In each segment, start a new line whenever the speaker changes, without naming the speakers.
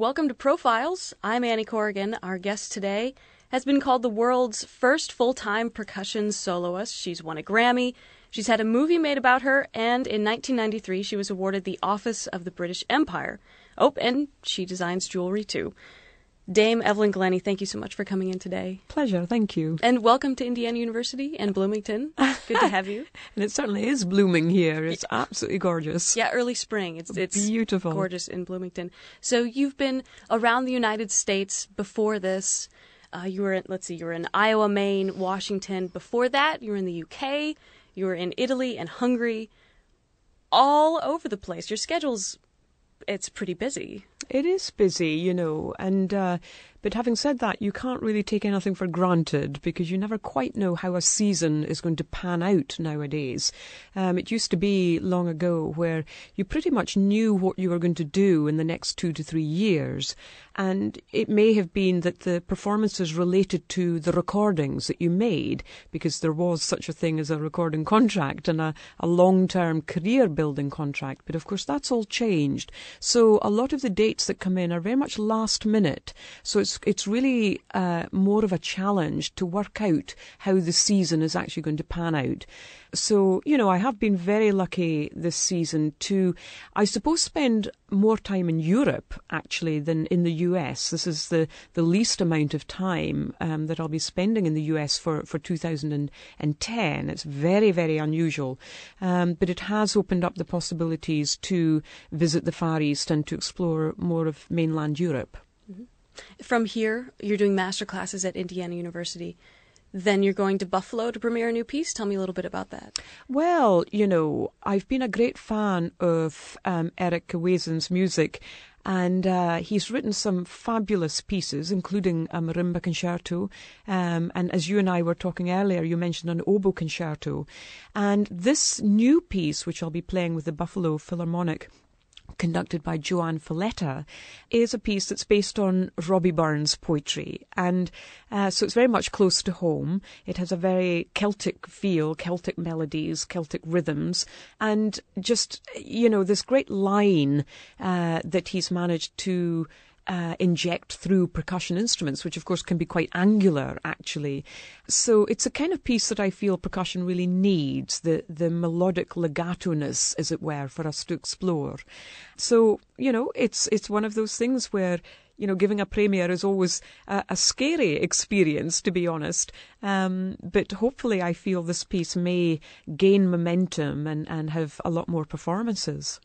Welcome to Profiles. I'm Annie Corrigan. Our guest today has been called the world's first full time percussion soloist. She's won a Grammy. She's had a movie made about her, and in 1993 she was awarded the Office of the British Empire. Oh, and she designs jewelry too. Dame Evelyn Glennie, thank you so much for coming in today.
Pleasure, thank you.
And welcome to Indiana University and Bloomington. Good to have you.
and it certainly is blooming here. It's absolutely gorgeous.
Yeah, early spring. It's it's
beautiful,
gorgeous in Bloomington. So you've been around the United States before this. Uh, you were in, let's see, you were in Iowa, Maine, Washington. Before that, you were in the UK. You were in Italy and Hungary. All over the place. Your schedule's it's pretty busy.
It is busy, you know, and uh, but having said that, you can't really take anything for granted because you never quite know how a season is going to pan out nowadays. Um, it used to be long ago where you pretty much knew what you were going to do in the next two to three years. And it may have been that the performances related to the recordings that you made because there was such a thing as a recording contract and a, a long term career building contract. But of course, that's all changed. So a lot of the dates that come in are very much last minute. So it's it's it's really uh, more of a challenge to work out how the season is actually going to pan out. So you know, I have been very lucky this season to, I suppose, spend more time in Europe actually than in the US. This is the the least amount of time um, that I'll be spending in the US for for 2010. It's very very unusual, um, but it has opened up the possibilities to visit the Far East and to explore more of mainland Europe.
From here, you're doing master classes at Indiana University. Then you're going to Buffalo to premiere a new piece. Tell me a little bit about that.
Well, you know, I've been a great fan of um, Eric Ewazen's music, and uh, he's written some fabulous pieces, including a marimba concerto. Um, and as you and I were talking earlier, you mentioned an oboe concerto. And this new piece, which I'll be playing with the Buffalo Philharmonic, conducted by JoAnn Falletta, is a piece that's based on Robbie Burns' poetry. And uh, so it's very much close to home. It has a very Celtic feel, Celtic melodies, Celtic rhythms, and just, you know, this great line uh, that he's managed to uh, inject through percussion instruments, which of course can be quite angular actually. So it's a kind of piece that I feel percussion really needs, the, the melodic legato-ness, as it were, for us to explore. So, you know, it's it's one of those things where you know, giving a premiere is always a, a scary experience, to be honest. Um, but hopefully, I feel this piece may gain momentum and, and have a lot more performances.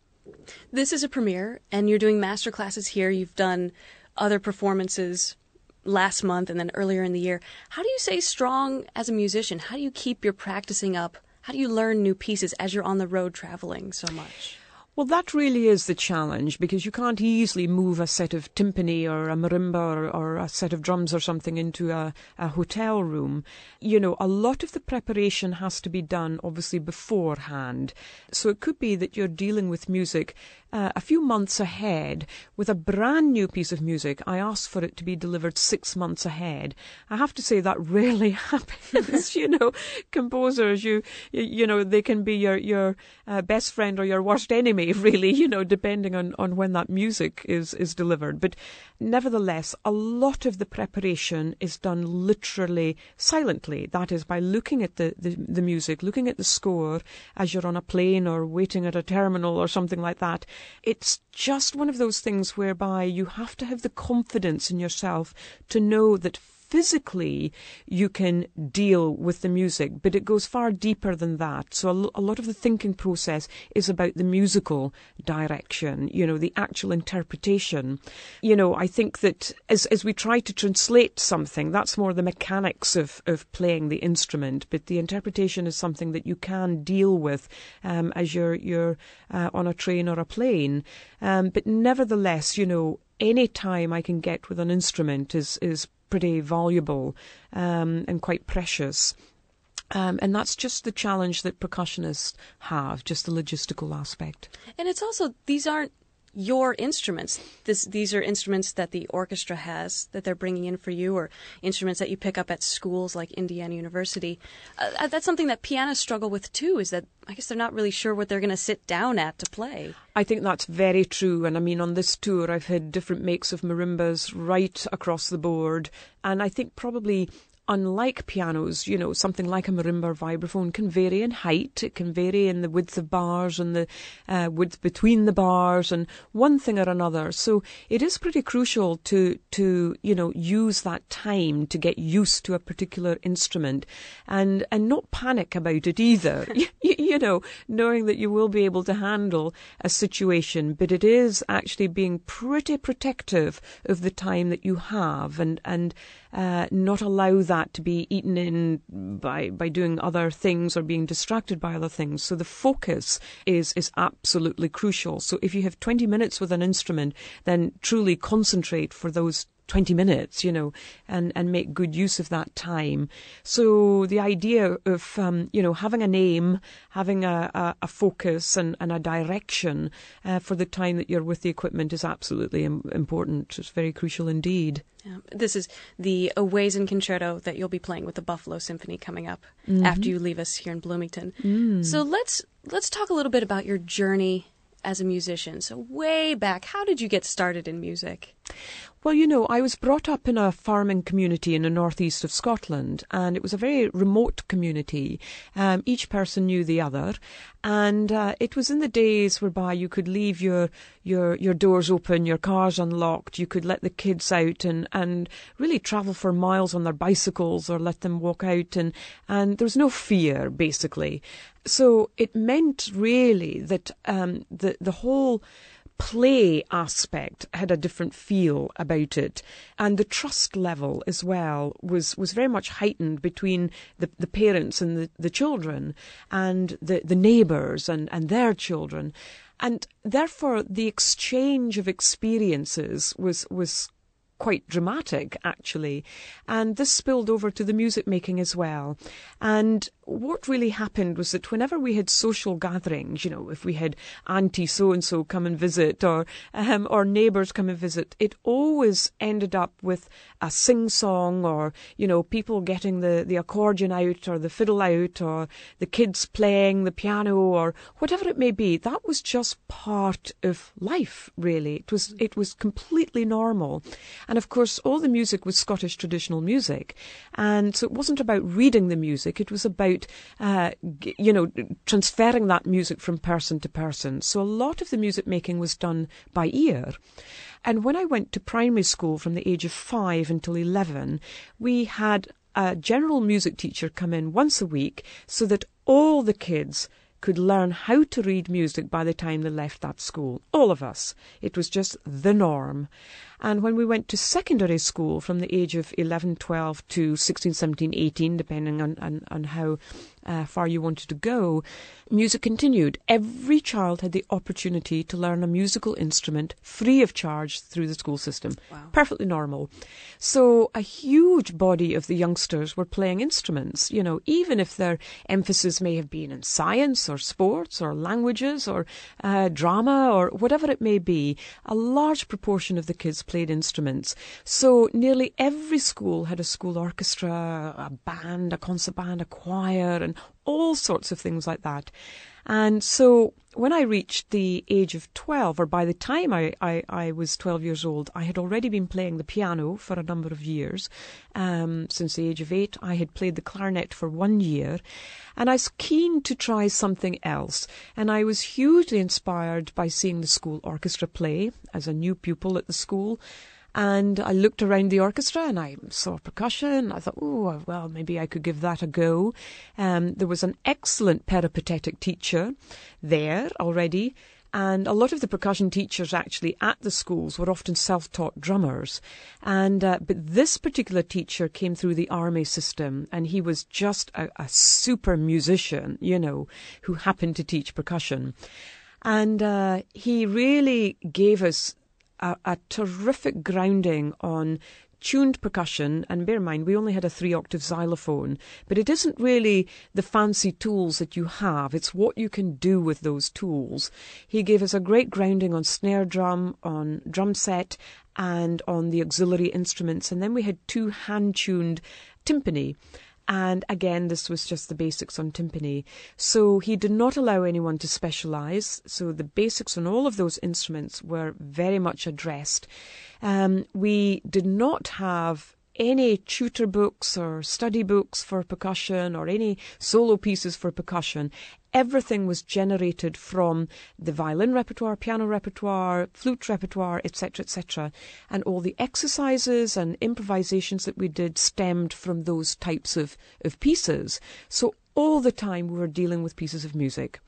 This is a premiere, and you're doing master classes here. You've done other performances last month and then earlier in the year. How do you stay strong as a musician? How do you keep your practicing up? How do you learn new pieces as you're on the road traveling so much?
Well, that really is the challenge because you can't easily move a set of timpani or a marimba or, or a set of drums or something into a, a, hotel room. You know, a lot of the preparation has to be done obviously beforehand. So it could be that you're dealing with music uh, a few months ahead with a brand new piece of music. I asked for it to be delivered six months ahead. I have to say that rarely happens. you know, composers, you, you, you know, they can be your your uh, best friend or your worst enemy, really. You know, depending on on when that music is is delivered. But nevertheless, a lot of the preparation is done literally silently. That is by looking at the the, the music, looking at the score as you're on a plane or waiting at a terminal or something like that it's just one of those things whereby you have to have the confidence in yourself to know that physically you can deal with the music, but it goes far deeper than that. So a, lot of the thinking process is about the musical direction, you know, the actual interpretation. You know, I think that as as we try to translate something, that's more the mechanics of of playing the instrument, but the interpretation is something that you can deal with um, as you're you're uh, on a train or a plane. Um, but nevertheless, you know, any time I can get with an instrument is is pretty valuable um, and quite precious. Um, and that's just the challenge that percussionists have, just the logistical aspect.
And it's also, these aren't your instruments. This, these are instruments that the orchestra has that they're bringing in for you, or instruments that you pick up at schools like Indiana University. Uh, uh that's something that pianists struggle with too. Is that I guess they're not really sure what they're going to sit down at to play.
I think that's very true. And I mean, on this tour, I've had different makes of marimbas right across the board. And I think probably unlike pianos, you know, something like a marimba vibraphone can vary in height. It can vary in the width of bars and the uh, width between the bars and one thing or another. So it is pretty crucial to, to, you know, use that time to get used to a particular instrument and, and not panic about it either. you, you know, knowing that you will be able to handle a situation, but it is actually being pretty protective of the time that you have and, and, uh, not allow that to be eaten in by by doing other things or being distracted by other things. So the focus is is absolutely crucial. So if you have 20 minutes with an instrument, then truly concentrate for those 20 minutes, you know, and, and make good use of that time. So the idea of, um, you know, having a name, having a, a, a focus and, and a direction uh, for the time that you're with the equipment is absolutely important. It's very crucial indeed.
Yeah. This is the Ewazen Concerto that you'll be playing with the Buffalo Symphony coming up mm-hmm. after you leave us here in Bloomington. Mm. So let's let's talk a little bit about your journey as a musician. So way back, how did you get started in music?
Well, you know, I was brought up in a farming community in the northeast of Scotland, and it was a very remote community. Um, each person knew the other, and uh, it was in the days whereby you could leave your your your doors open, your cars unlocked, you could let the kids out and and really travel for miles on their bicycles or let them walk out, and and there was no fear basically. So it meant really that um, the the whole play aspect had a different feel about it. And the trust level as well was, was very much heightened between the, the parents and the, the children and the, the neighbours and, and their children. And therefore, the exchange of experiences was, was quite dramatic, actually. And this spilled over to the music making as well. And what really happened was that whenever we had social gatherings, you know, if we had Auntie so and so come and visit or um, or neighbours come and visit, it always ended up with a sing song or you know people getting the the accordion out or the fiddle out or the kids playing the piano or whatever it may be. That was just part of life, really. It was it was completely normal, and of course all the music was Scottish traditional music, and so it wasn't about reading the music. It was about uh, you know, transferring that music from person to person. So a lot of the music making was done by ear. And when I went to primary school from the age of five until 11, we had a general music teacher come in once a week so that all the kids could learn how to read music by the time they left that school. All of us. It was just the norm. And when we went to secondary school from the age of 11, 12 to 16, 17, 18, depending on, on, on how uh, far you wanted to go, music continued. Every child had the opportunity to learn a musical instrument free of charge through the school system. Wow. Perfectly normal. So a huge body of the youngsters were playing instruments, you know, even if their emphasis may have been in science or sports or languages or uh, drama or whatever it may be, a large proportion of the kids played instruments. So nearly every school had a school orchestra, a band, a concert band, a choir, and all sorts of things like that. And so when I reached the age of 12, or by the time I, I, I, was 12 years old, I had already been playing the piano for a number of years. Um, since the age of eight, I had played the clarinet for one year. And I was keen to try something else. And I was hugely inspired by seeing the school orchestra play as a new pupil at the school. And I looked around the orchestra and I saw percussion. I thought, oh, well, maybe I could give that a go. Um, there was an excellent peripatetic teacher there already. And a lot of the percussion teachers actually at the schools were often self-taught drummers. And uh, but this particular teacher came through the army system, and he was just a, a super musician, you know, who happened to teach percussion. And uh, he really gave us a, a terrific grounding on tuned percussion, and bear in mind we only had a three octave xylophone, but it isn't really the fancy tools that you have, it's what you can do with those tools. He gave us a great grounding on snare drum, on drum set, and on the auxiliary instruments, and then we had two hand tuned timpani. And again, this was just the basics on timpani. So he did not allow anyone to specialise. So the basics on all of those instruments were very much addressed. Um, we did not have any tutor books or study books for percussion or any solo pieces for percussion. Everything was generated from the violin repertoire, piano repertoire, flute repertoire, etc., etc. And all the exercises and improvisations that we did stemmed from those types of, of pieces. So all the time we were dealing with pieces of music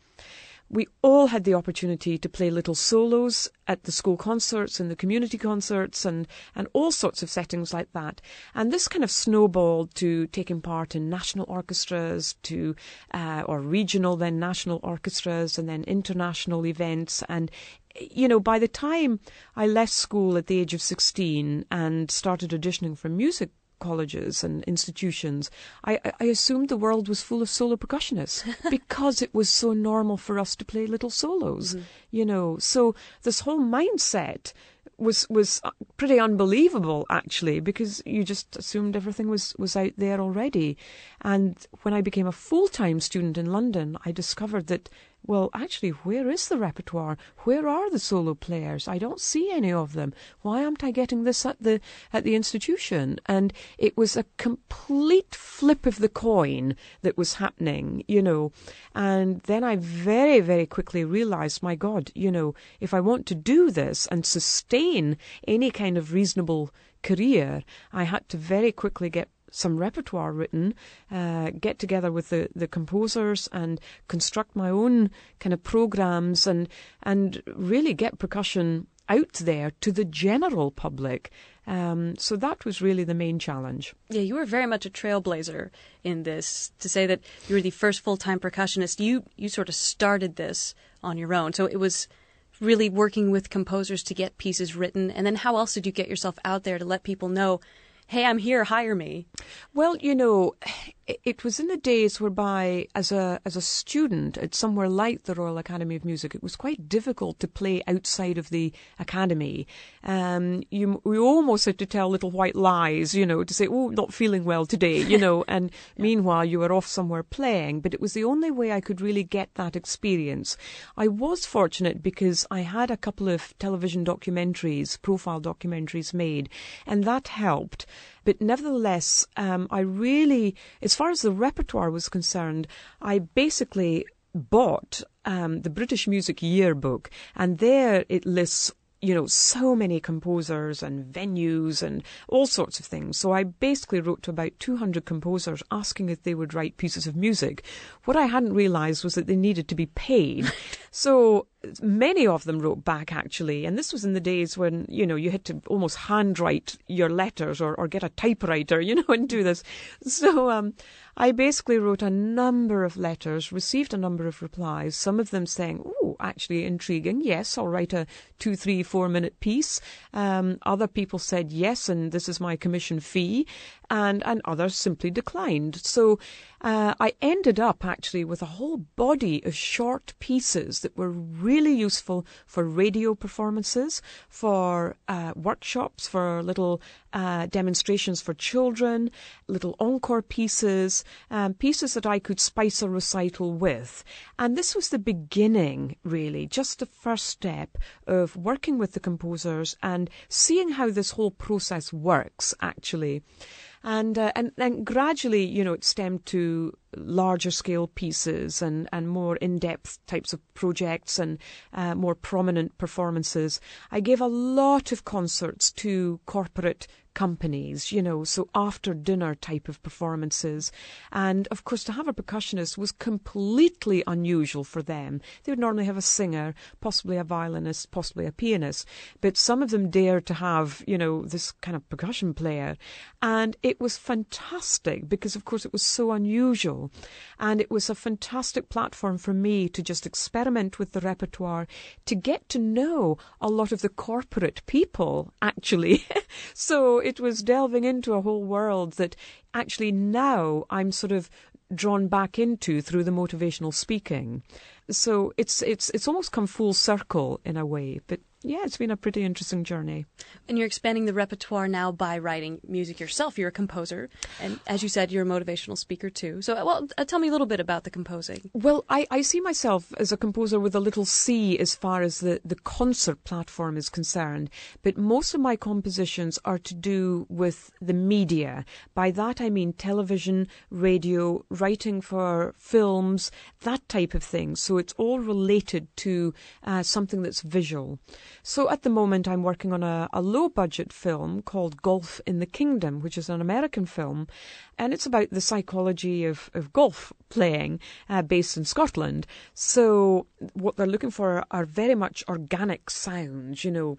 we all had the opportunity to play little solos at the school concerts and the community concerts and, and all sorts of settings like that. And this kind of snowballed to taking part in national orchestras, to uh, or regional, then national orchestras, and then international events. And you know, by the time I left school at the age of 16 and started auditioning for music colleges and institutions, I, I assumed the world was full of solo percussionists because it was so normal for us to play little solos, mm-hmm. you know. So this whole mindset was was uh, pretty unbelievable actually because you just assumed everything was was out there already and when i became a full-time student in london i discovered that well, actually, where is the repertoire? Where are the solo players? I don't see any of them. Why aren't I getting this at the at the institution? And it was a complete flip of the coin that was happening, you know. And then I very, very quickly realized, my God, you know, if I want to do this and sustain any kind of reasonable career, I had to very quickly get some repertoire written, uh, get together with the, the composers and construct my own kind of programs and and really get percussion out there to the general public. Um, so that was really the main challenge.
Yeah, you were very much a trailblazer in this. To say that you were the first full time percussionist, you you sort of started this on your own. So it was really working with composers to get pieces written. And then how else did you get yourself out there to let people know hey, I'm here, hire me?
Well, you know, it was in the days whereby, as a as a student at somewhere like the Royal Academy of Music, it was quite difficult to play outside of the academy. Um, you we almost had to tell little white lies, you know, to say, "Oh, not feeling well today," you know, and yeah. meanwhile you were off somewhere playing. But it was the only way I could really get that experience. I was fortunate because I had a couple of television documentaries, profile documentaries made, and that helped. But nevertheless, um, I really, as far as the repertoire was concerned, I basically bought um, the British Music Yearbook, and there it lists you know, so many composers and venues and all sorts of things. So I basically wrote to about 200 composers asking if they would write pieces of music. What I hadn't realised was that they needed to be paid. so many of them wrote back actually, and this was in the days when you know you had to almost handwrite your letters or, or get a typewriter, you know, and do this. So um, I basically wrote a number of letters, received a number of replies. Some of them saying, "Oh, actually intriguing. Yes, I'll write a two, three, four minute piece." Um, other people said yes, and this is my commission fee, and and others simply declined. So uh, I ended up actually with a whole body of short pieces that were really useful for radio performances, for uh, workshops, for little uh, demonstrations for children, little encore pieces, um, pieces that I could spice a recital with. And this was the beginning, really, just the first step of working with the composers and seeing how this whole process works, actually and uh, and then gradually, you know, it stemmed to larger scale pieces and, and more in depth types of projects and uh, more prominent performances. I gave a lot of concerts to corporate companies, you know, so after dinner type of performances. And of course, to have a percussionist was completely unusual for them. They would normally have a singer, possibly a violinist, possibly a pianist, but some of them dared to have, you know, this kind of percussion player. And it was fantastic because, of course, it was so unusual. And it was a fantastic platform for me to just experiment with the repertoire, to get to know a lot of the corporate people, actually. so it was delving into a whole world that actually now I'm sort of drawn back into through the motivational speaking. So it's it's it's almost come full circle in a way, but yeah, it's been a pretty interesting journey.
And you're expanding the repertoire now by writing music yourself. You're a composer, and as you said, you're a motivational speaker too. So, well, uh, tell me a little bit about the composing.
Well, I, I see myself as a composer with a little C as far as the, the concert platform is concerned, but most of my compositions are to do with the media. By that I mean television, radio, writing for films, that type of thing. So it's all related to uh, something that's visual. So at the moment, I'm working on a, a low budget film called Golf in the Kingdom, which is an American film, and it's about the psychology of, of golf playing uh, based in Scotland. So what they're looking for are very much organic sounds, you know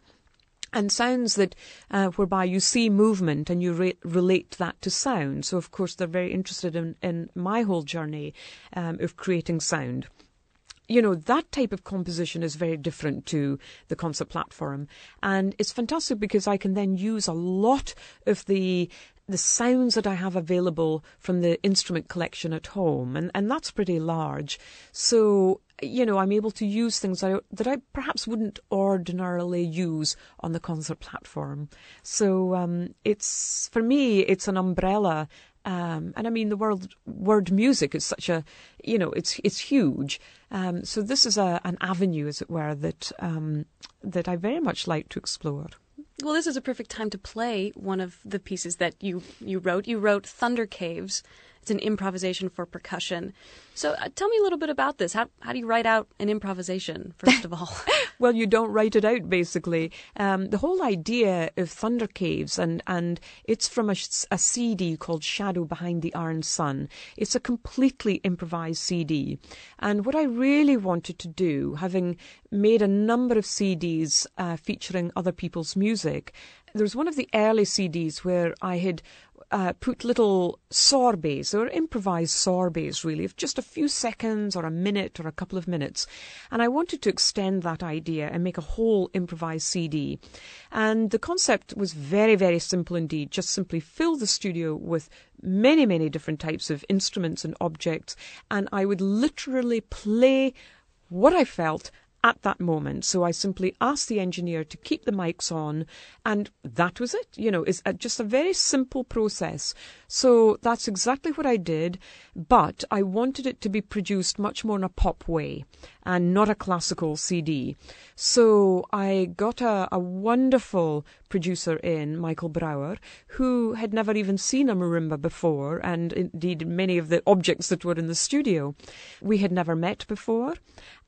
and sounds that uh, whereby you see movement and you re- relate that to sound. So of course they're very interested in, in my whole journey um, of creating sound you know, that type of composition is very different to the concert platform. And it's fantastic because I can then use a lot of the the sounds that I have available from the instrument collection at home, and, and that's pretty large. So, you know, I'm able to use things that I, that I perhaps wouldn't ordinarily use on the concert platform. So, um, it's, for me, it's an umbrella um, and I mean, the world word music is such a, you know, it's it's huge. Um, so this is a an avenue, as it were, that um, that I very much like to explore.
Well, this is a perfect time to play one of the pieces that you you wrote. You wrote Thunder Caves. It's an improvisation for percussion. So uh, tell me a little bit about this. How how do you write out an improvisation first of all?
well, you don't write it out basically. Um, the whole idea of Thunder Caves and and it's from a, a CD called Shadow Behind the Iron Sun. It's a completely improvised CD, and what I really wanted to do, having made a number of CDs uh, featuring other people's music, there was one of the early CDs where I had uh, put little sorbets or improvised sorbets, really, of just a few seconds or a minute or a couple of minutes. And I wanted to extend that idea and make a whole improvised CD. And the concept was very, very simple indeed. Just simply fill the studio with many, many different types of instruments and objects, and I would literally play what I felt at that moment. So I simply asked the engineer to keep the mics on, and that was it. You know, it's just a very simple process. So that's exactly what I did, but I wanted it to be produced much more in a pop way and not a classical CD. So I got a, a wonderful producer in, Michael Brauer, who had never even seen a marimba before, and indeed many of the objects that were in the studio. We had never met before,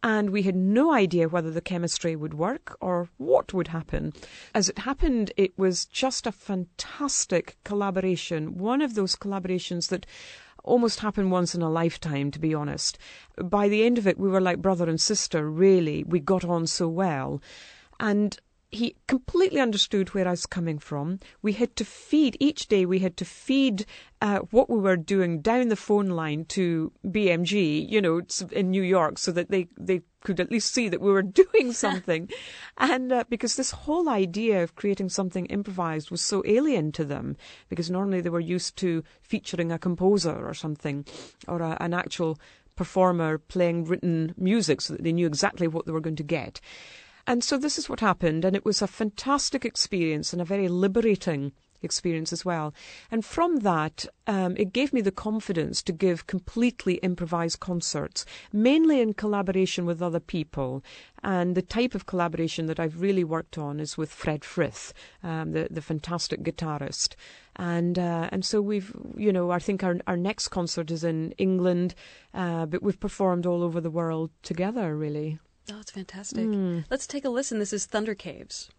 and we had no idea whether the chemistry would work or what would happen. As it happened, it was just a fantastic collaboration, one of those collaborations that almost happen once in a lifetime, to be honest. By the end of it, we were like brother and sister, really. We got on so well. And he completely understood where I was coming from. We had to feed each day. We had to feed uh, what we were doing down the phone line to BMG, you know, in New York, so that they they could at least see that we were doing something. and uh, because this whole idea of creating something improvised was so alien to them, because normally they were used to featuring a composer or something, or a, an actual performer playing written music, so that they knew exactly what they were going to get. And so this is what happened, and it was a fantastic experience and a very liberating experience as well. And from that, um, it gave me the confidence to give completely improvised concerts, mainly in collaboration with other people. And the type of collaboration that I've really worked on is with Fred Frith, um, the the fantastic guitarist. And uh, and so we've you know I think our our next concert is in England, uh, but we've performed all over the world together really.
Oh, it's fantastic. Mm. Let's take a listen. This is Thunder Caves.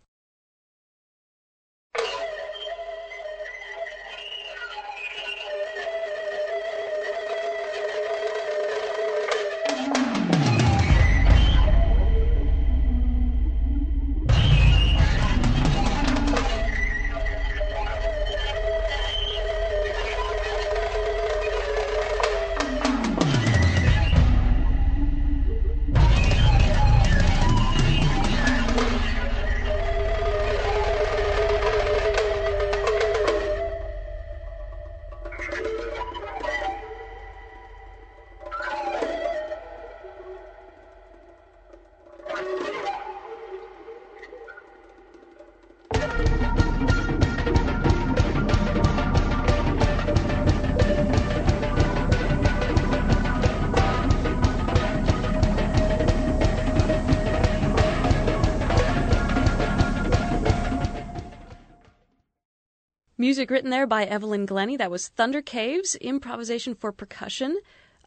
Music written there by Evelyn Glennie. That was Thunder Caves, improvisation for percussion.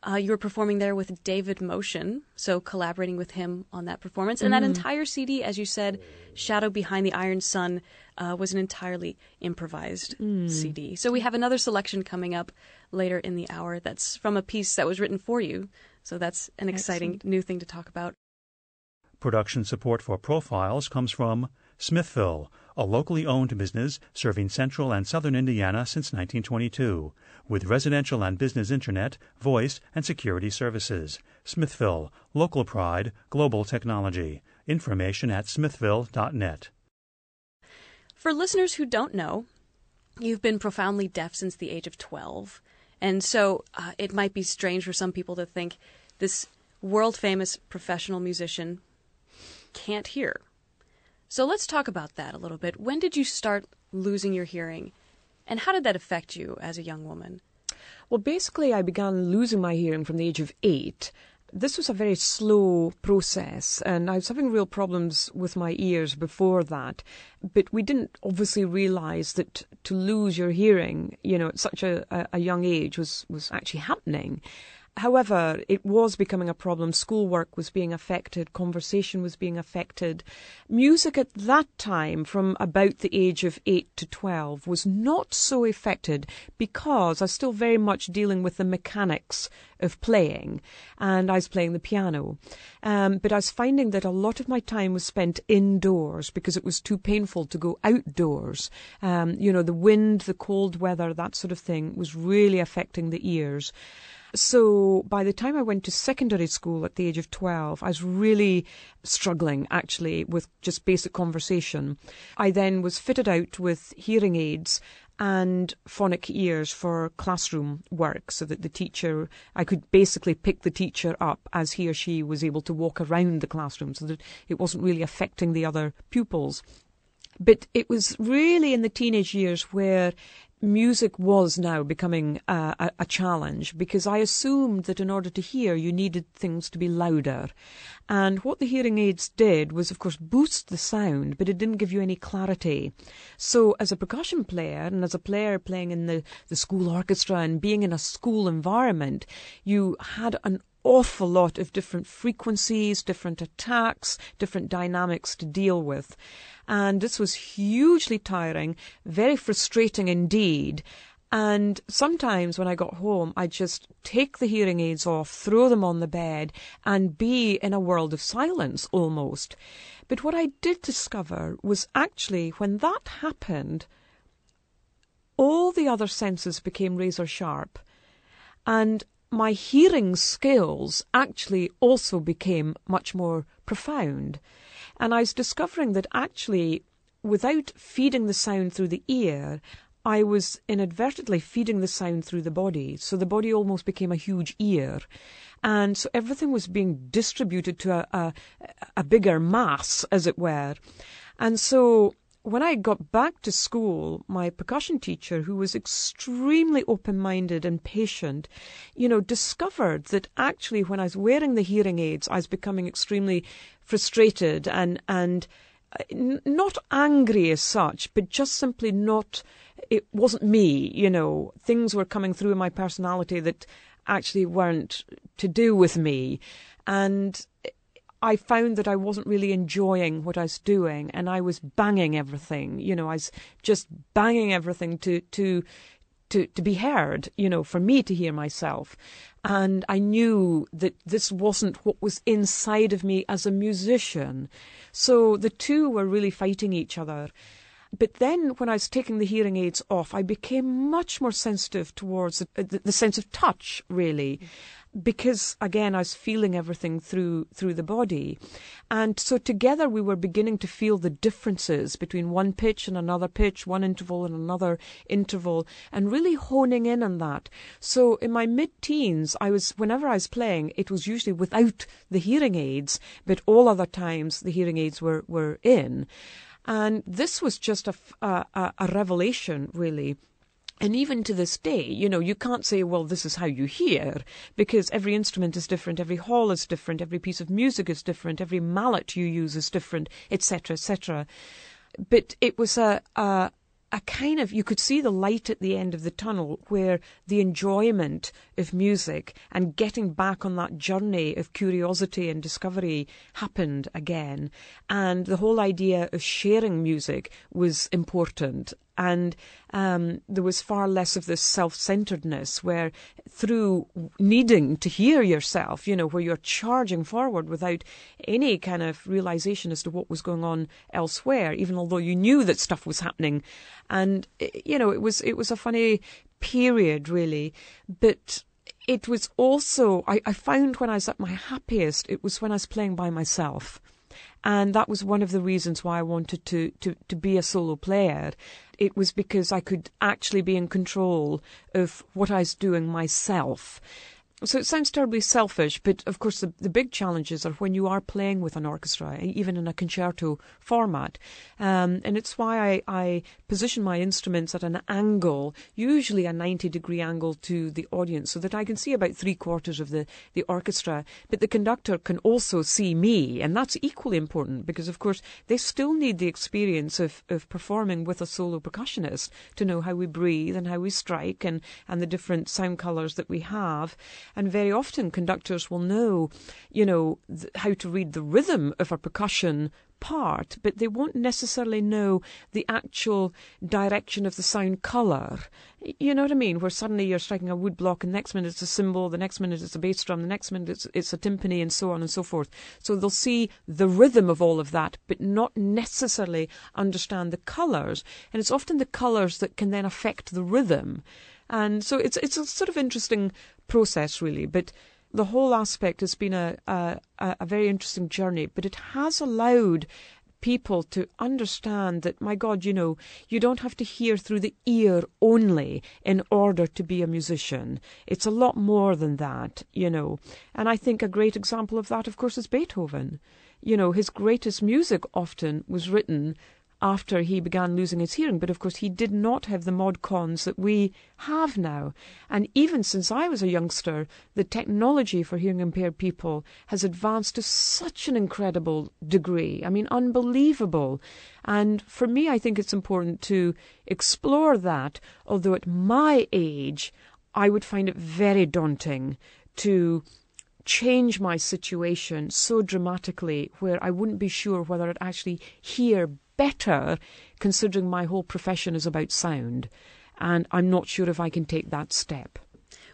Uh, you were performing there with David Motion, so collaborating with him on that performance. And that
Mm.
entire CD, as you said, Shadow Behind the Iron Sun, uh, was an entirely improvised
Mm.
CD. So we have another selection coming up later in the hour that's from a piece that was written for you. So that's an exciting new thing to talk about.
Production support for Profiles comes from Smithville, a locally owned business serving central and southern Indiana since 1922, with residential and business internet, voice, and security services. Smithville, local pride, global technology. Information at smithville.net.
For listeners who don't know, you've been profoundly deaf since the age of 12. And so uh, it might be strange for some people to think this world famous professional musician can't hear. So let's talk about that a little bit. When did you start losing your hearing? And how did that affect you as a young woman?
Well, basically, I began losing my hearing from the age of eight. This was a very slow process, and I was having real problems with my ears before that. But we didn't obviously realise that to lose your hearing, you know, at such a, a, young age was, was actually happening. However, it was becoming a problem. Schoolwork was being affected, conversation was being affected. Music at that time, from about the age of 8 to 12, was not so affected because I was still very much dealing with the mechanics of playing and I was playing the piano. Um, but I was finding that a lot of my time was spent indoors because it was too painful to go outdoors. Um, you know, the wind, the cold weather, that sort of thing was really affecting the ears. So by the time I went to secondary school at the age of 12, I was really struggling actually with just basic conversation. I then was fitted out with hearing aids and phonic ears for classroom work so that the teacher, I could basically pick the teacher up as he or she was able to walk around the classroom so that it wasn't really affecting the other pupils. But it was really in the teenage years where music was now becoming uh, a, a challenge because I assumed that in order to hear, you needed things to be louder. And what the hearing aids did was, of course, boost the sound, but it didn't give you any clarity. So, as a percussion player and as a player playing in the, the school orchestra and being in a school environment, you had an awful lot of different frequencies, different attacks, different dynamics to deal with. And this was hugely tiring, very frustrating indeed. And sometimes when I got home, I'd just take the hearing aids off, throw them on the bed, and be in a world of silence almost. But what I did discover was actually when that happened, all the other senses became razor sharp. And my hearing skills actually also became much more profound. And I was discovering that actually, without feeding the sound through the ear, I was inadvertently feeding the sound through the body. So the body almost became a huge ear. And so everything was being distributed to a, a, a bigger mass, as it were. And so when I got back to school, my percussion teacher, who was extremely open minded and patient, you know, discovered that actually when I was wearing the hearing aids, I was becoming extremely frustrated and, and uh, not angry as such, but just simply not, it wasn't me, you know, things were coming through in my personality that actually weren't to do with me. And I found that I wasn't really enjoying what I was doing, and I was banging everything. You know, I was just banging everything to to to to be heard. You know, for me to hear myself, and I knew that this wasn't what was inside of me as a musician. So the two were really fighting each other. But then, when I was taking the hearing aids off, I became much more sensitive towards the, the, the sense of touch, really because again I was feeling everything through through the body, and so together we were beginning to feel the differences between one pitch and another pitch, one interval and another interval, and really honing in on that. So in my mid-teens, I was whenever I was playing, it was usually without the hearing aids, but all other times the hearing aids were were in, and this was just a a, a revelation really. And even to this day, you know, you can't say, well, this is how you hear, because every instrument is different, every hall is different, every piece of music is different, every mallet you use is different, etc., etc. But it was a, a, a kind of, you could see the light at the end of the tunnel where the enjoyment of music and getting back on that journey of curiosity and discovery happened again. And the whole idea of sharing music was important and um, there was far less of this self-centeredness where through needing to hear yourself you know where you're charging forward without any kind of realization as to what was going on elsewhere even although you knew that stuff was happening. And you know it was it was a funny period really. But it was also I, I found when I was at my happiest it was when I was playing by myself and that was one of the reasons why I wanted to, to, to be a solo player. It was because I could actually be in control of what I was doing myself. So it sounds terribly selfish, but of course the, the big challenges are when you are playing with an orchestra, even in a concerto format. Um, and it's why I, I position my instruments at an angle, usually a 90 degree angle to the audience, so that I can see about three quarters of the, the orchestra. But the conductor can also see me, and that's equally important because, of course, they still need the experience of, of performing with a solo percussionist to know how we breathe and how we strike and, and the different sound colours that we have. And very often conductors will know, you know, th- how to read the rhythm of a percussion part, but they won't necessarily know the actual direction of the sound colour. You know what I mean? Where suddenly you're striking a wood block, and the next minute it's a cymbal, the next minute it's a bass drum, the next minute it's, it's a timpani, and so on and so forth. So they'll see the rhythm of all of that, but not necessarily understand the colours. And it's often the colours that can then affect the rhythm. And so it's it's a sort of interesting process, really. But the whole aspect has been a, a, a very interesting journey, but it has allowed people to understand that, my God, you know, you don't have to hear through the ear only in order to be a musician. It's a lot more than that, you know. And I think a great example of that, of course, is Beethoven. You know, his greatest music often was written after he began losing his hearing. But of course, he did not have the mod cons that we have now. And even since I was a youngster, the technology for hearing impaired people has advanced to such an incredible degree. I mean, unbelievable. And for me, I think it's important to explore that, although at my age, I would find it very daunting to change my situation so dramatically where I wouldn't be sure whether I'd actually hear better considering my whole profession is about sound. And I'm not sure if I can take that step.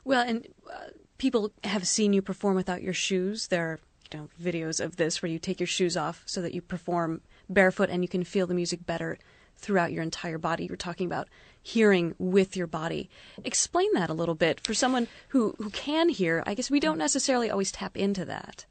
Well, and uh, people have seen you perform without your shoes. There are you know, videos of this where you take your shoes off so that you perform barefoot and you can feel the music better throughout your entire body. You're talking about hearing with your body. Explain that a little bit for someone who, who can hear. I guess we don't necessarily always tap into that.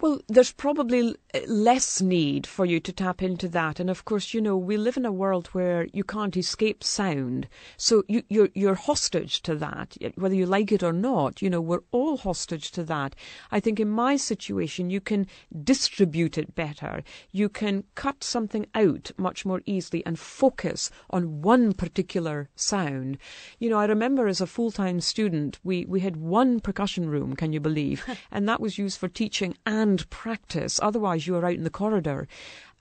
Well, there's probably eh, less need for you to tap into that. And of course, you know, we live in a world where you can't escape sound. So you, you're, you're hostage to that, whether you like it or not. You know, we're all hostage to that. I think in my situation, you can distribute it better. You can cut something out much more easily and focus on one particular sound. You know, I remember as a full time student, we, we had one percussion room, can you believe? and that was used for teaching and practice. Otherwise, you are out in the corridor.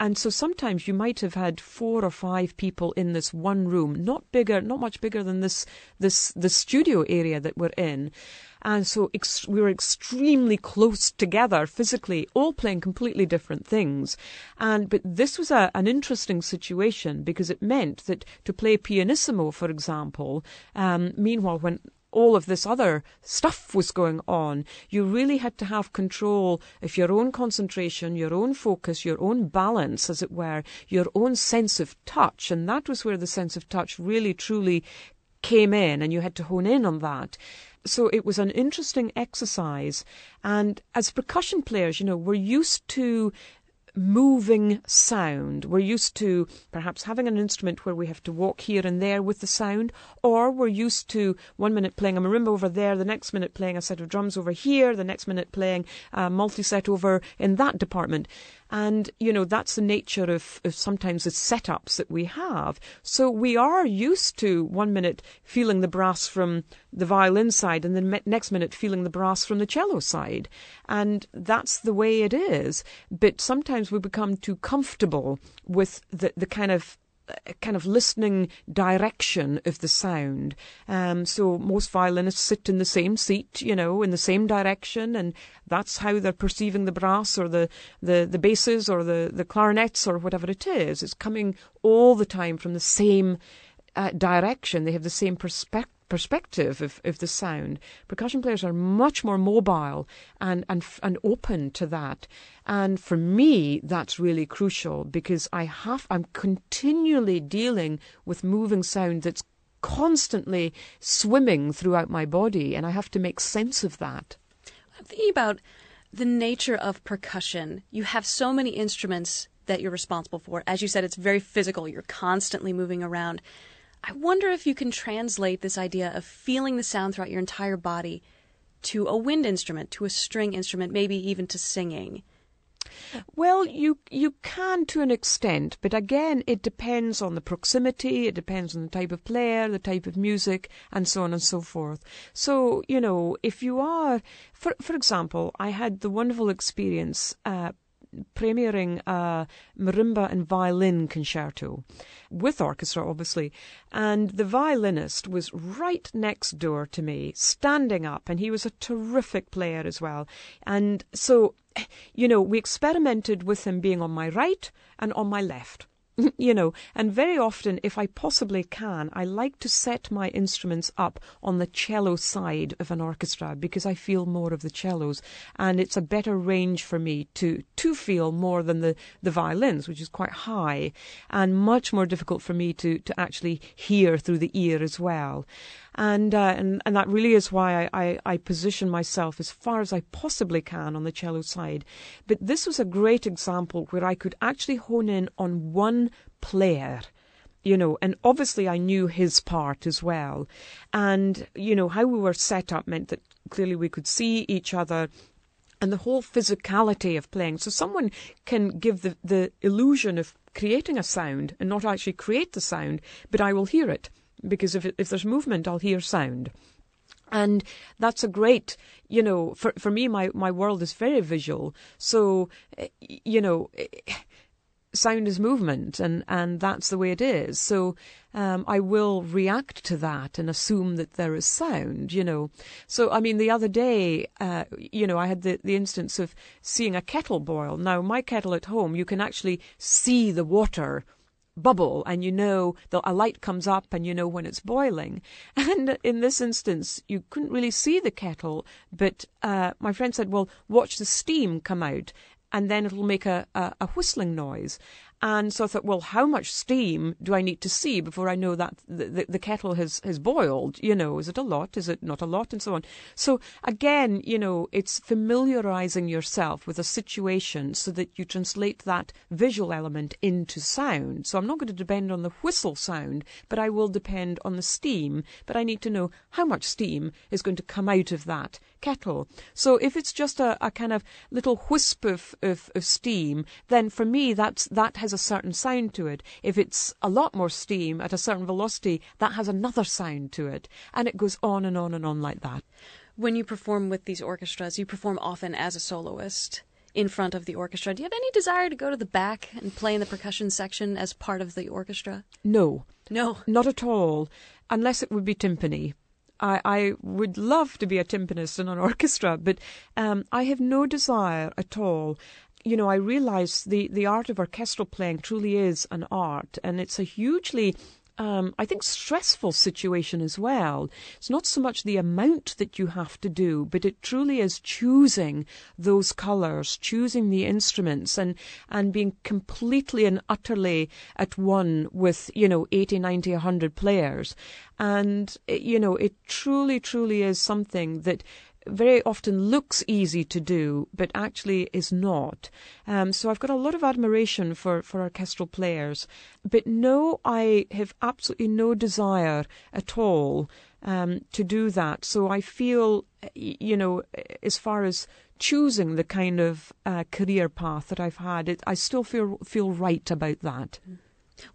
And so sometimes you might have had four or five people in this one room, not bigger, not much bigger than this this the studio area that we're in. And so ex- we were extremely close together physically, all playing completely different things. And but this was a, an interesting situation because it meant that to play pianissimo, for example, um, meanwhile when all of this other stuff was going on. You really had to have control of your own concentration, your own focus, your own balance, as it were, your own sense of touch. And that was where the sense of touch really truly came in, and you had to hone in on that. So it was an interesting exercise. And as percussion players, you know, we're used to moving sound. We're used to perhaps having an instrument where we have to walk here and there with the sound, or we're used to one minute playing a marimba over there, the next minute playing a set of drums over here, the next minute playing a multi set over in that department. And, you know, that's the nature of, of sometimes the setups that we have. So we are used to one minute feeling the brass from the violin side and the next minute feeling the brass from the cello side. And that's the way it is. But sometimes we become too comfortable with the, the kind of kind of listening direction of the sound. Um, so most violinists sit in the same seat, you know, in the same direction, and that's how they're perceiving the brass or the, the, the basses or the, the clarinets or whatever it is. It's coming all the time from the same uh, direction. They have the same perspective perspective of, of the sound. Percussion players are much more mobile and, and, and open to that. And for me, that's really crucial because I have, I'm continually dealing with moving sound that's constantly swimming throughout my body, and I have to make sense of that.
I'm thinking about the nature of percussion. You have so many instruments that you're responsible for. As you said, it's very physical. You're constantly moving around. I wonder if you can translate this idea of feeling the sound throughout your entire body to a wind instrument, to a string instrument, maybe even to singing.
Well, you you can to an extent, but again, it depends on the proximity. It depends on the type of player, the type of music, and so on and so forth. So you know, if you are, for for example, I had the wonderful experience uh, premiering a marimba and violin concerto with orchestra, obviously. And the violinist was right next door to me, standing up, and he was a terrific player as well. And so, you know, we experimented with him being on my right and on my left. you know, and very often, if I possibly can, I like to set my instruments up on the cello side of an orchestra because I feel more of the cellos, and it's a better range for me to to feel more than the the violins, which is quite high, and much more difficult for me to to actually hear through the ear as well and uh, and and that really is why I, I, I, position myself as far as I possibly can on the cello side. But this was a great example where I could actually hone in on one player. You know, and obviously I knew his part as well. And, you know, how we were set up meant that clearly we could see each other and the whole physicality of playing. So someone can give the, the illusion of creating a sound and not actually create the sound, but I will hear it because if, if there's movement, I'll hear sound. And that's a great, you know, for, for me, my, my world is very visual. So, eh, you know, eh, sound is movement and, and that's the way it is. So, um, I will react to that and assume that there is sound, you know. So, I mean, the other day, uh, you know, I had the, the instance of seeing a kettle boil. Now, my kettle at home, you can actually see the water bubble and you know that a light comes up and you know when it's boiling. And in this instance, you couldn't really see the kettle, but uh, my friend said, well, watch the steam come out and then it'll make a, a, a whistling noise. And so I thought, well, how much steam do I need to see before I know that the, the, the, kettle has, has boiled? You know, is it a lot? Is it not a lot? And so on. So again, you know, it's familiarizing yourself with a situation so that you translate that visual element into sound. So I'm not going to depend on the whistle sound, but I will depend on the steam. But I need to know how much steam is going to come out of that kettle. So if it's just a, a kind of little wisp of, of, of steam, then for me that's that has a certain sound to it. If it's a lot more steam at a certain velocity, that has another sound to it. And it goes on and on and on like that.
When you perform with these orchestras, you perform often as a soloist in front of the orchestra. Do you have any desire to go to the back and play in the percussion section as part of the orchestra?
No.
No.
Not at all. Unless it would be timpani. I, I would love to be a timpanist in an orchestra, but um, I have no desire at all. You know, I realise the, the art of orchestral playing truly is an art, and it's a hugely um, I think, stressful situation as well. It's not so much the amount that you have to do, but it truly is choosing those colours, choosing the instruments, and, and being completely and utterly at one with, you know, 80, 90, 100 players. And, you know, it truly, truly is something that very often looks easy to do, but actually is not. Um, so I've got a lot of admiration for, for orchestral players. But no, I have absolutely no desire at all um, to do that. So I feel, you know, as far as choosing the kind of uh, career path that I've had, it, I still feel feel right about that.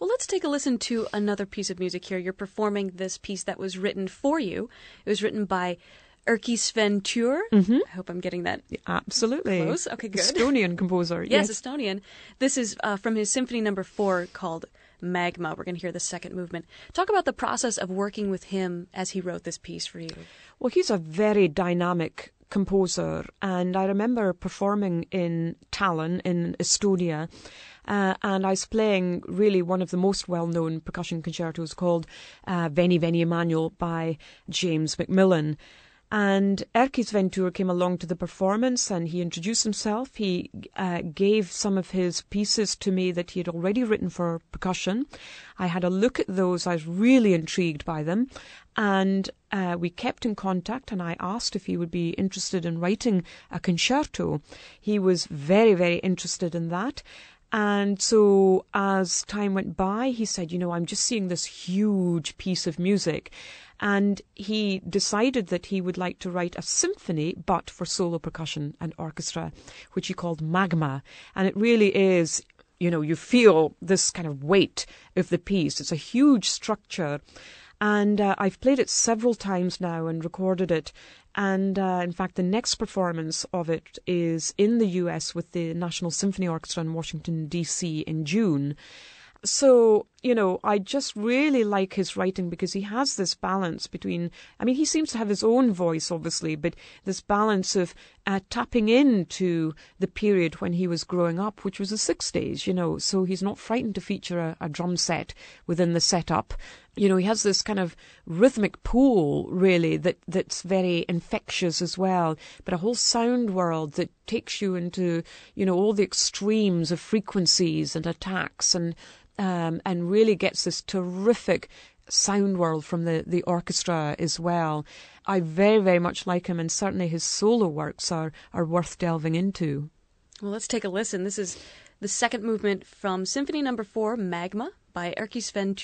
Well, let's take a listen to another piece of music here. You're performing this piece that was written for you. It was written by Erkki Sven Tüür. Mm-hmm. I hope I'm getting that
absolutely
close. Okay, good.
Estonian composer.
yes, yes, Estonian. This is uh, from his symphony number four called Magma. We're going to hear the second movement. Talk about the process of working with him as he wrote this piece for you.
Well, he's a very dynamic composer, and I remember performing in Tallinn in Estonia. Uh, and I was playing really one of the most well known percussion concertos called uh, Veni Veni Emmanuel by James MacMillan. And Erkki Sven Tüür came along to the performance and he introduced himself. He uh, gave some of his pieces to me that he had already written for percussion. I had a look at those. I was really intrigued by them. And uh, we kept in contact and I asked if he would be interested in writing a concerto. He was very, very interested in that. And so as time went by, he said, You know, I'm just seeing this huge piece of music. And he decided that he would like to write a symphony, but for solo percussion and orchestra, which he called Magma. And it really is, you know, you feel this kind of weight of the piece. It's a huge structure. And uh, I've played it several times now and recorded it. And uh, in fact, the next performance of it is in the US with the National Symphony Orchestra in Washington, D.C. in June. So, you know, I just really like his writing because he has this balance between, I mean, he seems to have his own voice, obviously, but this balance of uh, tapping into the period when he was growing up, which was the 60s, you know, so he's not frightened to feature a, a drum set within the setup. You know, he has this kind of rhythmic pool, really, that, that's very infectious as well, but a whole sound world that takes you into, you know, all the extremes of frequencies and attacks and um, and really gets this terrific sound world from the, the orchestra as well. I very, very much like him, and certainly his solo works are, are worth delving into.
Well, let's take a listen. This is the second movement from Symphony Number no. 4, Magma, by Erkki Sven.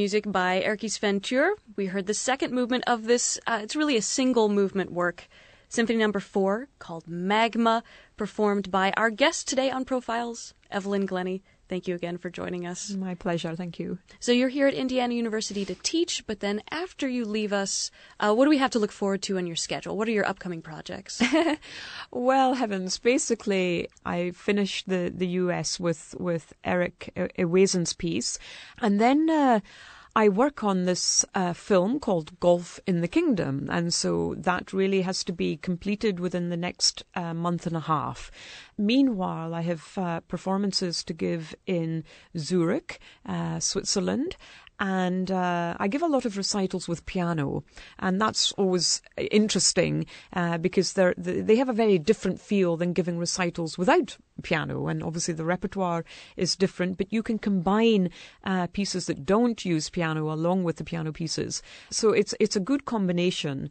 Music by Erkki Sven Tüür. We heard the second movement of this. Uh, it's really a single movement work. Symphony number four called Magma, performed by our guest today on Profiles, Evelyn Glennie. Thank you again for joining us.
My pleasure. Thank you.
So you're here at Indiana University to teach, but then after you leave us, uh, what do we have to look forward to on your schedule? What are your upcoming projects?
well, heavens, basically, I finished the, the US with, with Eric Ewazen's piece, and then uh, I work on this uh, film called Golf in the Kingdom, and so that really has to be completed within the next uh, month and a half. Meanwhile, I have uh, performances to give in Zurich, uh, Switzerland, and uh, I give a lot of recitals with piano, and that's always interesting uh, because they they have a very different feel than giving recitals without piano, and obviously the repertoire is different. But you can combine uh, pieces that don't use piano along with the piano pieces, so it's it's a good combination.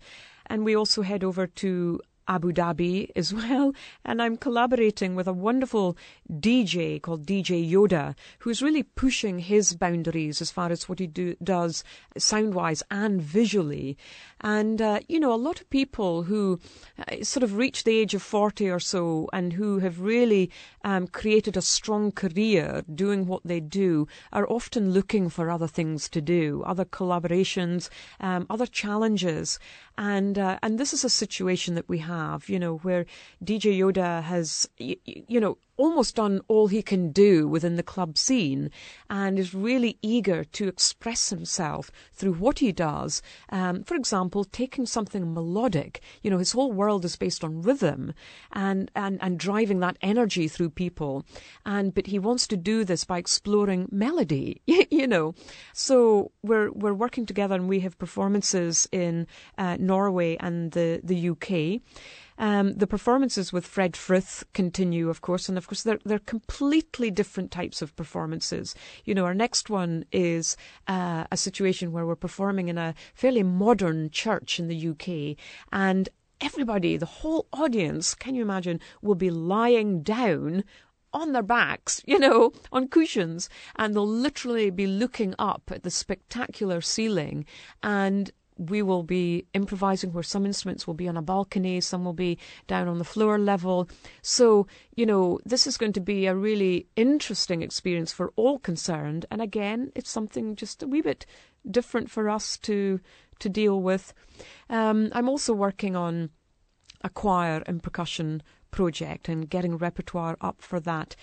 And we also head over to Abu Dhabi as well. And I'm collaborating with a wonderful DJ called DJ Yoda, who's really pushing his boundaries as far as what he do, does sound wise and visually. And, uh, you know, a lot of people who uh, sort of reach the age of 40 or so and who have really um, created a strong career doing what they do are often looking for other things to do, other collaborations, um, other challenges. And, uh, and this is a situation that we have, you know, where DJ Yoda has, you, you know, almost done all he can do within the club scene and is really eager to express himself through what he does. Um, for example, taking something melodic, you know, his whole world is based on rhythm and, and, and driving that energy through people. And, but he wants to do this by exploring melody, you know. So we're, we're working together and we have performances in uh, Norway and the, the UK. Um, the performances with Fred Frith continue, of course, and of course they're they're completely different types of performances. You know, our next one is uh, a situation where we're performing in a fairly modern church in the UK, and everybody, the whole audience, can you imagine, will be lying down on their backs, you know, on cushions, and they'll literally be looking up at the spectacular ceiling and we will be improvising where some instruments will be on a balcony, some will be down on the floor level. So, you know, this is going to be a really interesting experience for all concerned. And again, it's something just a wee bit different for us to to deal with. Um, I'm also working on a choir and percussion project and getting repertoire up for that.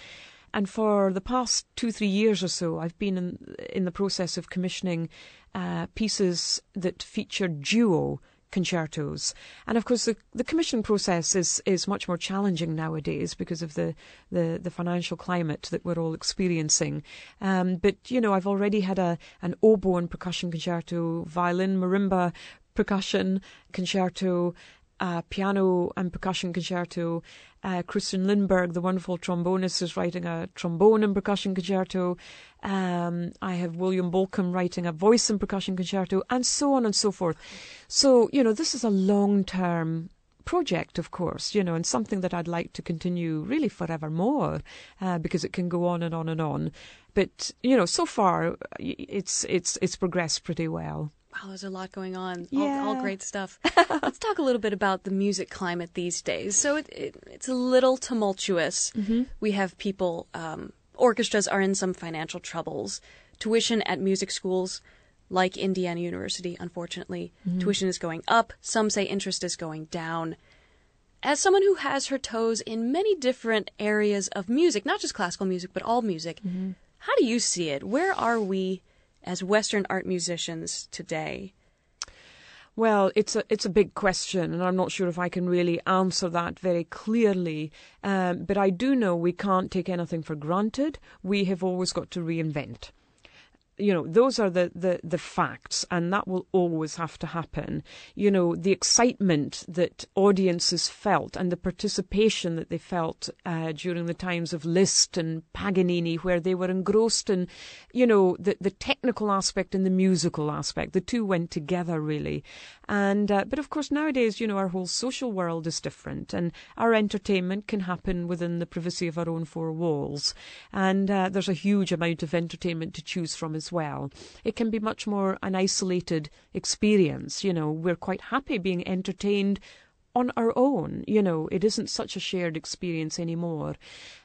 And for the past two, three years or so, I've been in, in the process of commissioning uh, pieces that feature duo concertos. And of course, the, the commission process is, is much more challenging nowadays because of the, the, the financial climate that we're all experiencing. Um, but, you know, I've already had a, an oboe and percussion concerto, violin, marimba, percussion concerto, uh, piano and percussion concerto. Uh, Christian Lindberg, the wonderful trombonist, is writing a trombone and percussion concerto. Um, I have William Bolcom writing a voice and percussion concerto, and so on and so forth. So, you know, this is a long term project, of course, you know, and something that I'd like to continue really forevermore uh, because it can go on and on and on. But, you know, so far it's, it's, it's progressed pretty well.
Wow, there's a lot going on.
Yeah.
All, all great stuff. Let's talk a little bit about the music climate these days. So it, it, it's a little tumultuous.
Mm-hmm.
We have people, um, orchestras are in some financial troubles. Tuition at music schools, like Indiana University, unfortunately,
Mm-hmm.
tuition is going up. Some say interest is going down. As someone who has her toes in many different areas of music, not just classical music, but all music,
Mm-hmm.
how do you see it? Where are we as Western art musicians today?
Well, it's a it's a big question, and I'm not sure if I can really answer that very clearly. Um, but I do know we can't take anything for granted. We have always got to reinvent. You know, those are the, the, the facts, and that will always have to happen. You know, the excitement that audiences felt and the participation that they felt uh, during the times of Liszt and Paganini, where they were engrossed in, you know, the, the technical aspect and the musical aspect. The two went together, really. And uh, but of course nowadays, you know, our whole social world is different, and our entertainment can happen within the privacy of our own four walls. And uh, there's a huge amount of entertainment to choose from as well. It can be much more an isolated experience. You know, we're quite happy being entertained on our own. You know, it isn't such a shared experience anymore.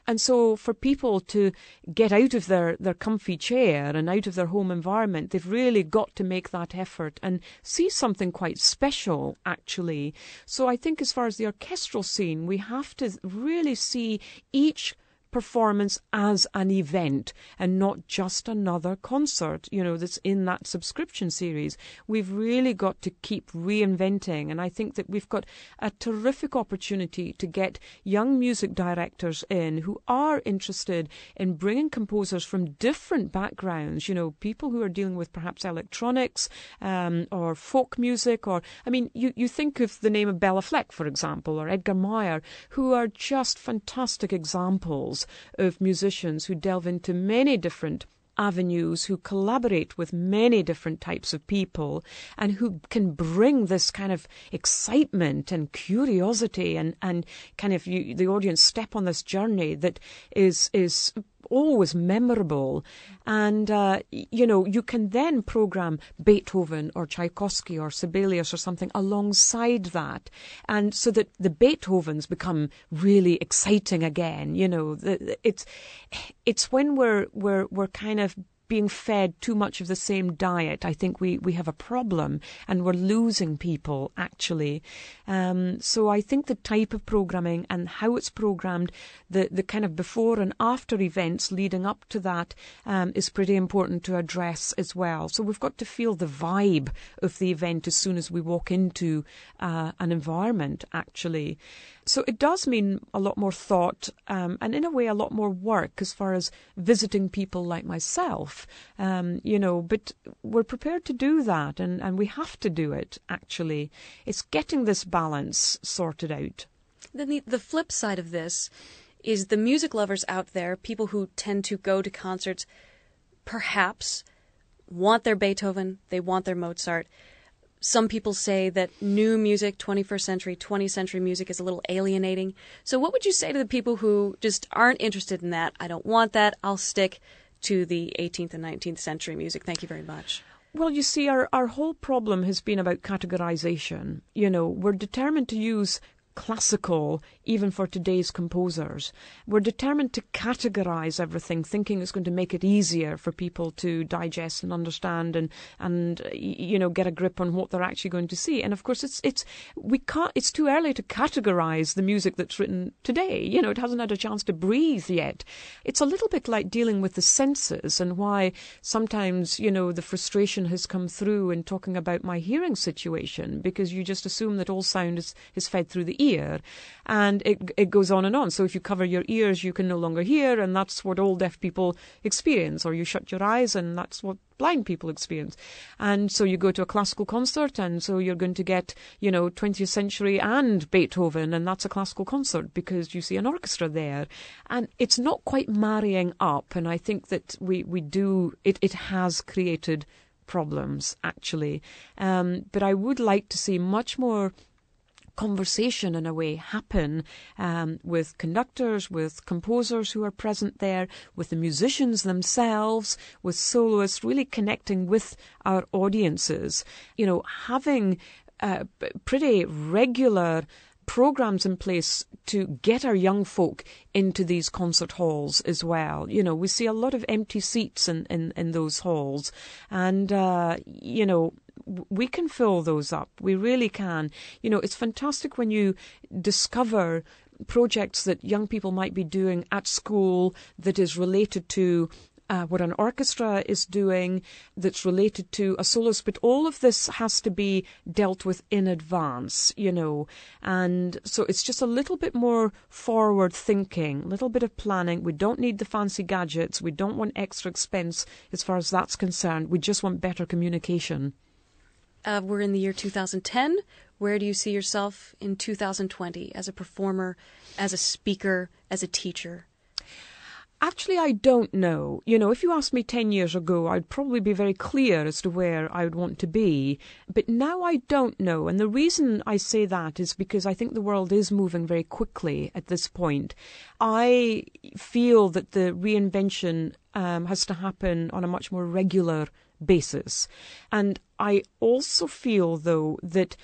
And so for people to get out of their, their comfy chair and out of their home environment, they've really got to make that effort and see something quite special, actually. So I think as far as the orchestral scene, we have to really see each performance as an event and not just another concert, you know, that's in that subscription series. We've really got to keep reinventing. And I think that we've got a terrific opportunity to get young music directors in who are interested in bringing composers from different backgrounds, you know, people who are dealing with perhaps electronics um, or folk music. Or, I mean, you, you think of the name of Béla Fleck, for example, or Edgar Meyer, who are just fantastic examples of musicians who delve into many different avenues, who collaborate with many different types of people, and who can bring this kind of excitement and curiosity and, and kind of you, the audience step on this journey that is is always memorable. And, uh, you know, you can then program Beethoven or Tchaikovsky or Sibelius or something alongside that. And so that the Beethovens become really exciting again. You know, it's, it's when we're, we're, we're kind of being fed too much of the same diet, I think we, we have a problem and we're losing people actually. Um, so I think the type of programming and how it's programmed, the, the kind of before and after events leading up to that um, is pretty important to address as well. So we've got to feel the vibe of the event as soon as we walk into uh, an environment actually. So it does mean a lot more thought um, and, in a way, a lot more work as far as visiting people like myself. Um, you know, but we're prepared to do that, and, and we have to do it. Actually, it's getting this balance sorted out.
Then the, the flip side of this is the music lovers out there, people who tend to go to concerts, perhaps want their Beethoven, they want their Mozart, some people say that new music, 21st century, 20th century music is a little alienating. So, what would you say to the people who just aren't interested in that? I don't want that. I'll stick to the 18th and 19th century music. Thank you very much.
Well, you see, our, our whole problem has been about categorization. You know, we're determined to use classical even for today's composers. We're determined to categorize everything, thinking it's going to make it easier for people to digest and understand and and uh, you know get a grip on what they're actually going to see. And of course, it's it's we can't. It's too early to categorize the music that's written today. You know, it hasn't had a chance to breathe yet. It's a little bit like dealing with the senses and why sometimes you know the frustration has come through in talking about my hearing situation because you just assume that all sound is is fed through the ear, and it it goes on and on. So if you cover your ears, you can no longer hear, and that's what all deaf people experience. Or you shut your eyes, and that's what blind people experience. And so you go to a classical concert, and so you're going to get, you know, 20th century and Beethoven, and that's a classical concert because you see an orchestra there. And it's not quite marrying up, and I think that we, we do, it, it has created problems actually. Um, but I would like to see much more conversation in a way happen um, with conductors, with composers who are present there, with the musicians themselves, with soloists, really connecting with our audiences. You know, having uh, pretty regular programs in place to get our young folk into these concert halls as well. You know, we see a lot of empty seats in, in, in those halls. And, uh, you know, we can fill those up. We really can. You know, it's fantastic when you discover projects that young people might be doing at school that is related to uh, what an orchestra is doing that's related to a soloist, but all of this has to be dealt with in advance, you know. And so it's just a little bit more forward thinking, a little bit of planning. We don't need the fancy gadgets. We don't want extra expense as far as that's concerned. We just want better communication.
Uh, we're in the year 2010. Where do you see yourself in 2020 as a performer, as a speaker, as a teacher?
Actually, I don't know. You know, if you asked me 10 years ago, I'd probably be very clear as to where I would want to be. But now I don't know. And the reason I say that is because I think the world is moving very quickly at this point. I feel that the reinvention um, has to happen on a much more regular basis. And I also feel, though, that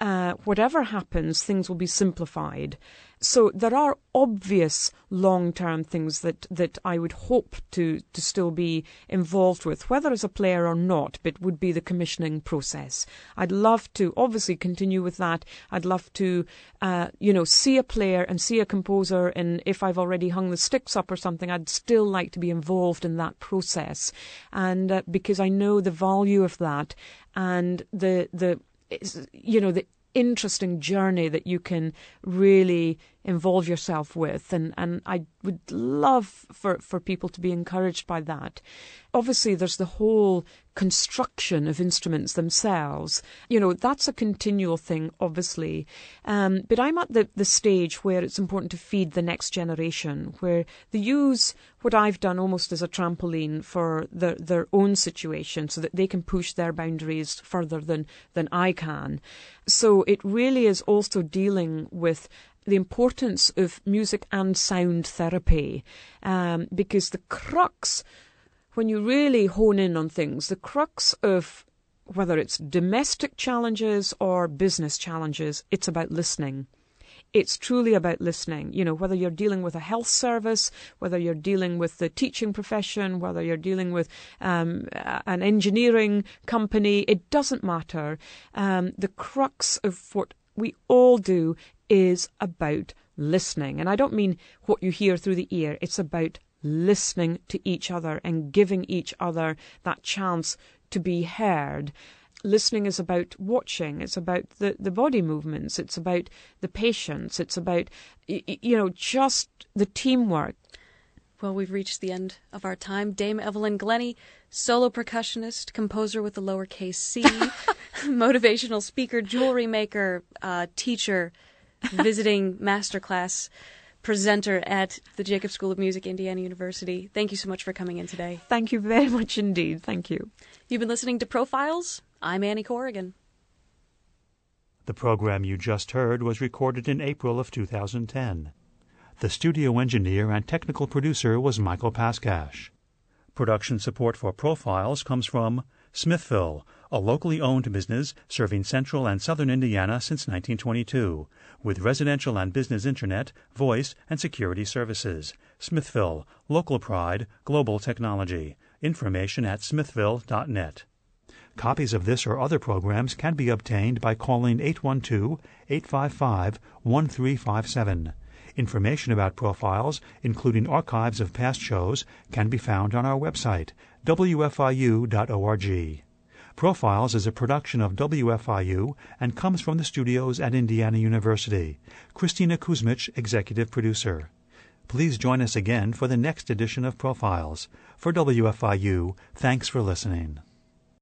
uh, whatever happens, things will be simplified. So there are obvious long-term things that, that I would hope to, to still be involved with, whether as a player or not, but would be the commissioning process. I'd love to obviously continue with that. I'd love to, uh, you know, see a player and see a composer, and if I've already hung the sticks up or something, I'd still like to be involved in that process, and uh, because I know the value of that and the the you know the interesting journey that you can really involve yourself with and, and I would love for, for people to be encouraged by that. Obviously there's the whole construction of instruments themselves. You know, that's a continual thing, obviously. Um, but I'm at the, the stage where it's important to feed the next generation, where they use what I've done almost as a trampoline for their, their own situation so that they can push their boundaries further than, than I can. So it really is also dealing with the importance of music and sound therapy um, because the crux, when you really hone in on things, the crux of whether it's domestic challenges or business challenges, it's about listening. It's truly about listening. You know, whether you're dealing with a health service, whether you're dealing with the teaching profession, whether you're dealing with um, an engineering company, it doesn't matter. Um, the crux of what we all do is about listening. And I don't mean what you hear through the ear, it's about listening to each other and giving each other that chance to be heard. Listening is about watching, it's about the, the body movements, it's about the patience, it's about, you know, just the teamwork.
Well, we've reached the end of our time. Dame Evelyn Glennie, solo percussionist, composer with the lowercase c, motivational speaker, jewelry maker, uh, teacher, visiting masterclass presenter at the Jacobs School of Music, Indiana University. Thank you so much for coming in today.
Thank you very much indeed. Thank you.
You've been listening to Profiles. I'm Annie Corrigan.
The program you just heard was recorded in April of 2010. The studio engineer and technical producer was Michael Paskash. Production support for Profiles comes from Smithville, a locally owned business serving central and southern Indiana since 1922, with residential and business internet, voice, and security services. Smithville, local pride, global technology. Information at smithville.net. Copies of this or other programs can be obtained by calling 812 855 1357. Information about profiles, including archives of past shows, can be found on our website, wfiu.org. Profiles is a production of WFIU and comes from the studios at Indiana University. Christina Kuzmich, executive producer. Please join us again for the next edition of Profiles. For WFIU, thanks for listening.